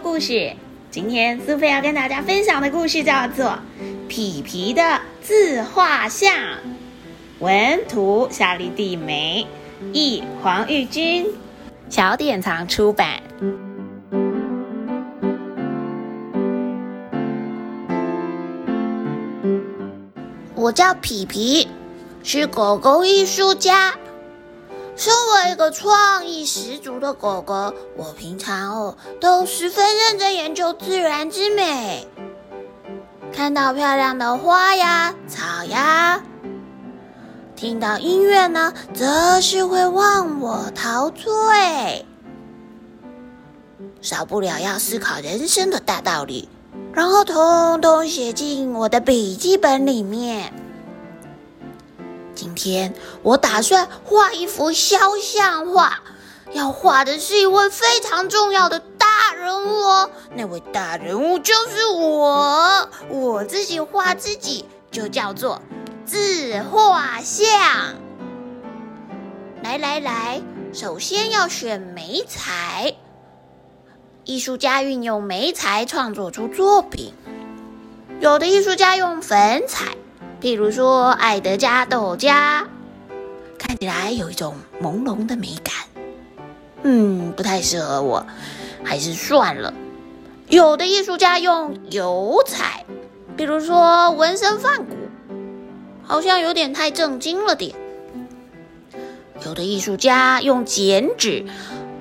故事。今天苏菲要跟大家分享的故事叫做《皮皮的自画像》，文图夏利蒂梅，译黄玉君，小典藏出版。我叫皮皮，是狗狗艺术家。身为一个创意十足的狗狗，我平常哦都十分认真研究自然之美。看到漂亮的花呀、草呀，听到音乐呢，则是会忘我陶醉。少不了要思考人生的大道理，然后通通写进我的笔记本里面。今天我打算画一幅肖像画，要画的是一位非常重要的大人物哦。那位大人物就是我，我自己画自己就叫做自画像。来来来，首先要选眉材，艺术家运用眉材创作出作品，有的艺术家用粉彩。譬如说，爱德加·豆加看起来有一种朦胧的美感，嗯，不太适合我，还是算了。有的艺术家用油彩，比如说纹身梵谷，好像有点太正经了点。有的艺术家用剪纸，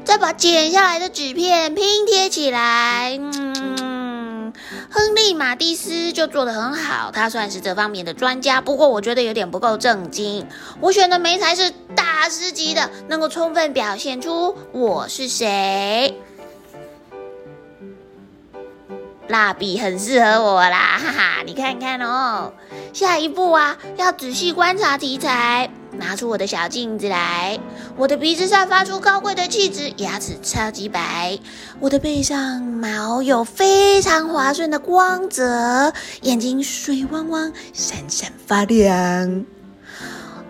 再把剪下来的纸片拼贴起来，亨利·马蒂斯就做得很好，他算是这方面的专家。不过我觉得有点不够正经。我选的眉材是大师级的，能够充分表现出我是谁。蜡笔很适合我啦，哈哈！你看看哦。下一步啊，要仔细观察题材。拿出我的小镜子来，我的鼻子散发出高贵的气质，牙齿超级白，我的背上毛有非常滑顺的光泽，眼睛水汪汪，闪闪发亮。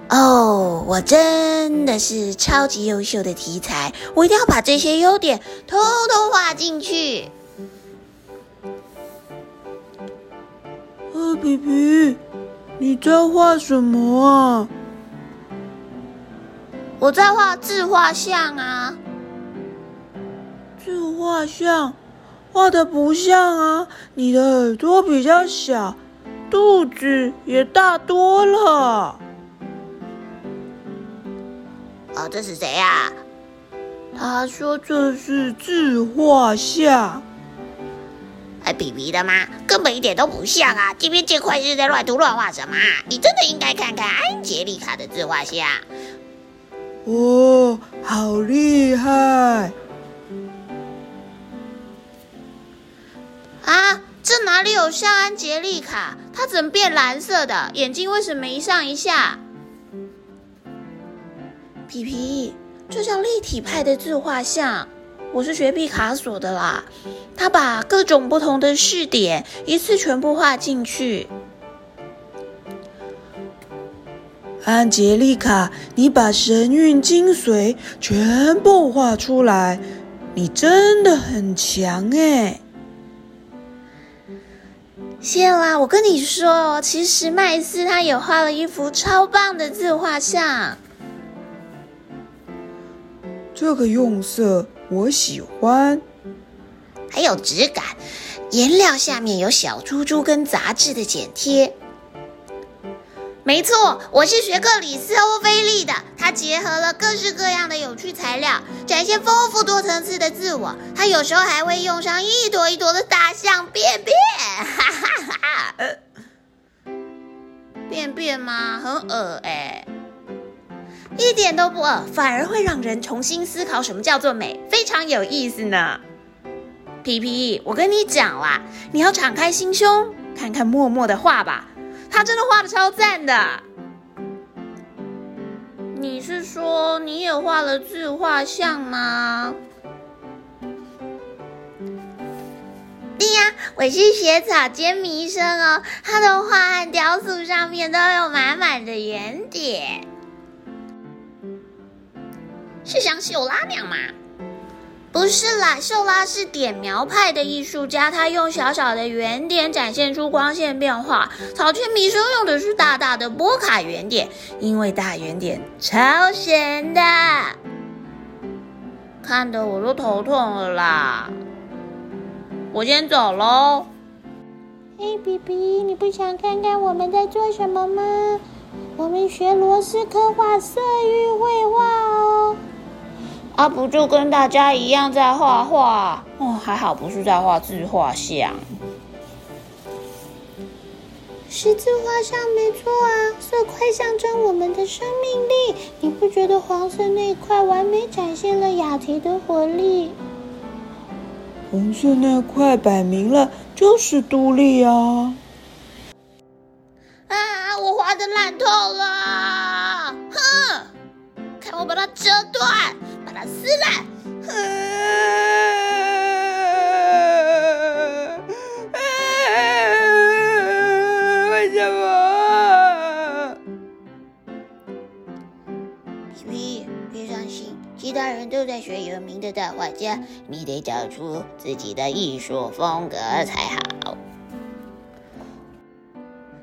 哦，我真的是超级优秀的题材，我一定要把这些优点通通画进去。皮皮，你在画什么啊？我在画自画像啊，自画像画的不像啊！你的耳朵比较小，肚子也大多了。哦，这是谁呀？他说这是自画像。哎，皮皮的吗？根本一点都不像啊！这边这块是在乱涂乱画什么？你真的应该看看安杰丽卡的自画像。哦，好厉害！啊，这哪里有像安杰丽卡？她怎么变蓝色的？眼睛为什么一上一下？皮皮，这叫立体派的自画像。我是学毕卡索的啦，他把各种不同的视点一次全部画进去。安杰丽卡，你把神韵精髓全部画出来，你真的很强哎！谢啦，我跟你说，其实麦斯他也画了一幅超棒的自画像。这个用色我喜欢，还有质感，颜料下面有小珠珠跟杂质的剪贴。没错，我是学克里斯欧菲利的。他结合了各式各样的有趣材料，展现丰富多层次的自我。他有时候还会用上一朵一朵的大象便便，哈哈哈！便便吗？很恶哎，一点都不饿，反而会让人重新思考什么叫做美，非常有意思呢。皮皮，我跟你讲啦，你要敞开心胸，看看默默的画吧。他真的画的超赞的，你是说你也画了自画像吗？对呀，我是学草间弥生哦，他的画和雕塑上面都有满满的圆点，是想秀拉娘吗？不是啦，秀拉是点描派的艺术家，他用小小的圆点展现出光线变化。草间弥生用的是大大的波卡圆点，因为大圆点超神的，看得我都头痛了啦。我先走喽。嘿，比比，你不想看看我们在做什么吗？我们学罗斯科画色域绘画哦。啊，不就跟大家一样在画画哦？还好不是在画自画像。十字画像没错啊，色块象征我们的生命力。你不觉得黄色那块完美展现了雅提的活力？红色那块摆明了就是杜丽啊！啊，我画的烂透了！哼，看我把它折断！撕烂！为什么？皮皮，别伤心，其他人都在学有名的大画家，你得找出自己的艺术风格才好。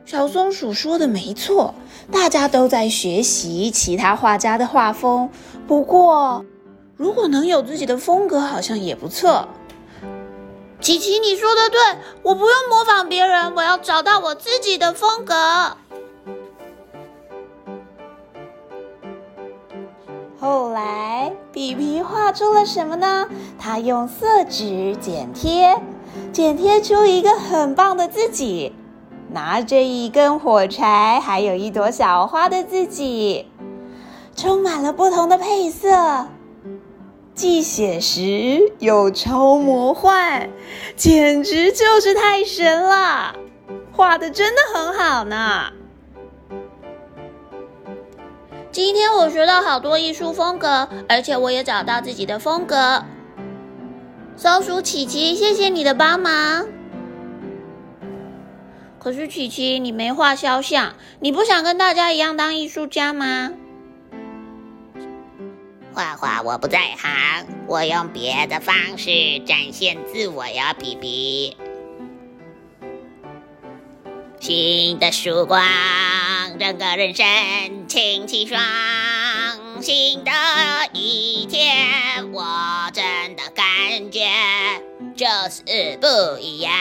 小松鼠说的没错，大家都在学习其他画家的画风，不过。如果能有自己的风格，好像也不错。琪琪，你说的对，我不用模仿别人，我要找到我自己的风格。后来，比皮画出了什么呢？他用色纸剪贴，剪贴出一个很棒的自己，拿着一根火柴，还有一朵小花的自己，充满了不同的配色。既写实又超魔幻，简直就是太神了！画的真的很好呢。今天我学到好多艺术风格，而且我也找到自己的风格。松鼠琪琪，谢谢你的帮忙。可是琪琪，你没画肖像，你不想跟大家一样当艺术家吗？画画我不在行，我用别的方式展现自我呀，皮皮。新的曙光，整个人生清气爽。新的一天，我真的感觉就是不一样。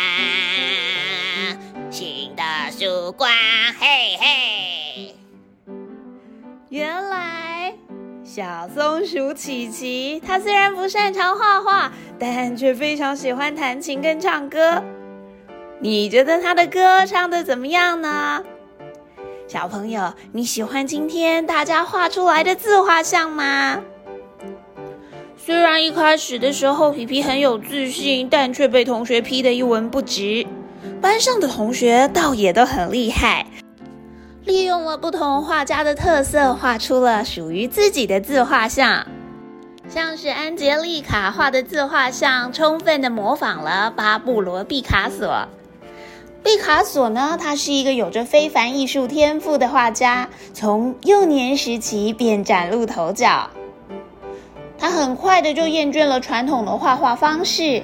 小松鼠琪琪，它虽然不擅长画画，但却非常喜欢弹琴跟唱歌。你觉得它的歌唱的怎么样呢？小朋友，你喜欢今天大家画出来的自画像吗？虽然一开始的时候皮皮很有自信，但却被同学批得一文不值。班上的同学倒也都很厉害。利用了不同画家的特色，画出了属于自己的自画像。像是安杰丽卡画的自画像，充分的模仿了巴布罗·毕卡索。毕卡索呢，他是一个有着非凡艺术天赋的画家，从幼年时期便崭露头角。他很快的就厌倦了传统的画画方式，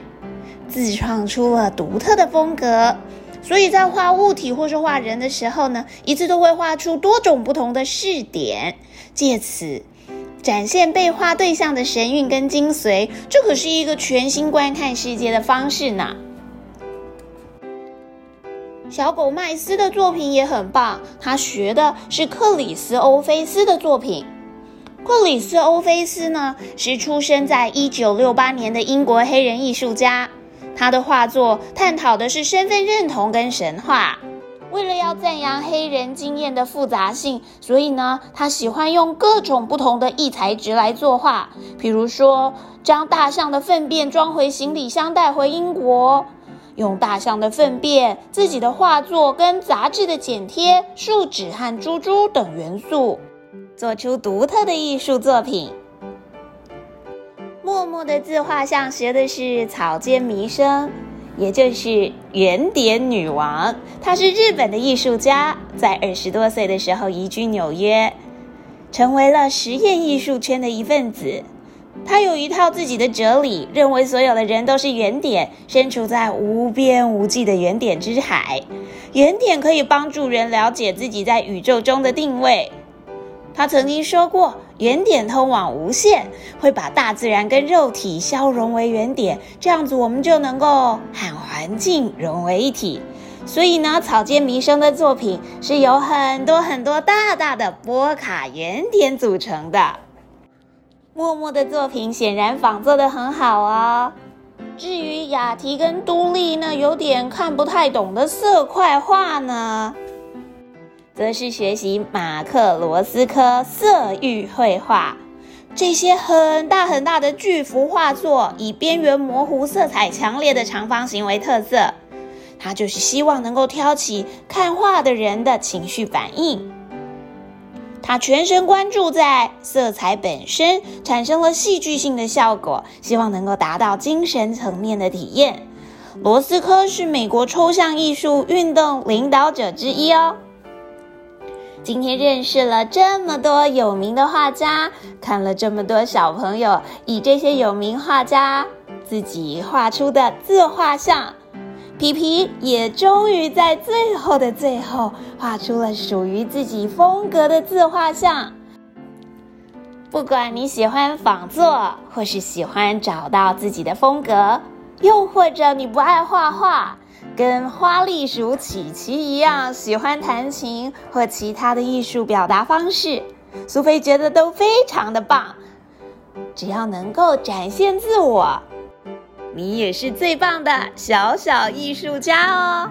自创出了独特的风格。所以在画物体或是画人的时候呢，一次都会画出多种不同的视点，借此展现被画对象的神韵跟精髓。这可是一个全新观看世界的方式呢。小狗麦斯的作品也很棒，他学的是克里斯欧菲斯的作品。克里斯欧菲斯呢，是出生在一九六八年的英国黑人艺术家。他的画作探讨的是身份认同跟神话。为了要赞扬黑人经验的复杂性，所以呢，他喜欢用各种不同的异材质来作画。比如说，将大象的粪便装回行李箱带回英国，用大象的粪便、自己的画作跟杂志的剪贴、树脂和珠珠等元素，做出独特的艺术作品。默默的自画像学的是草间弥生，也就是圆点女王。她是日本的艺术家，在二十多岁的时候移居纽约，成为了实验艺术圈的一份子。她有一套自己的哲理，认为所有的人都是原点，身处在无边无际的原点之海。原点可以帮助人了解自己在宇宙中的定位。他曾经说过，原点通往无限，会把大自然跟肉体消融为原点，这样子我们就能够和环境融为一体。所以呢，草间弥生的作品是由很多很多大大的波卡原点组成的。默默的作品显然仿做的很好哦。至于雅提跟都丽呢，有点看不太懂的色块画呢，则是学习马克罗斯科色域绘画。这些很大很大的巨幅画作，以边缘模糊、色彩强烈的长方形为特色。他就是希望能够挑起看画的人的情绪反应。他全神贯注在色彩本身，产生了戏剧性的效果，希望能够达到精神层面的体验。罗斯科是美国抽象艺术运动领导者之一哦。今天认识了这么多有名的画家，看了这么多小朋友以这些有名画家自己画出的自画像。皮皮也终于在最后的最后画出了属于自己风格的自画像。不管你喜欢仿作，或是喜欢找到自己的风格，又或者你不爱画画，跟花栗鼠琪琪一样喜欢弹琴或其他的艺术表达方式，苏菲觉得都非常的棒。只要能够展现自我。你也是最棒的小小艺术家哦！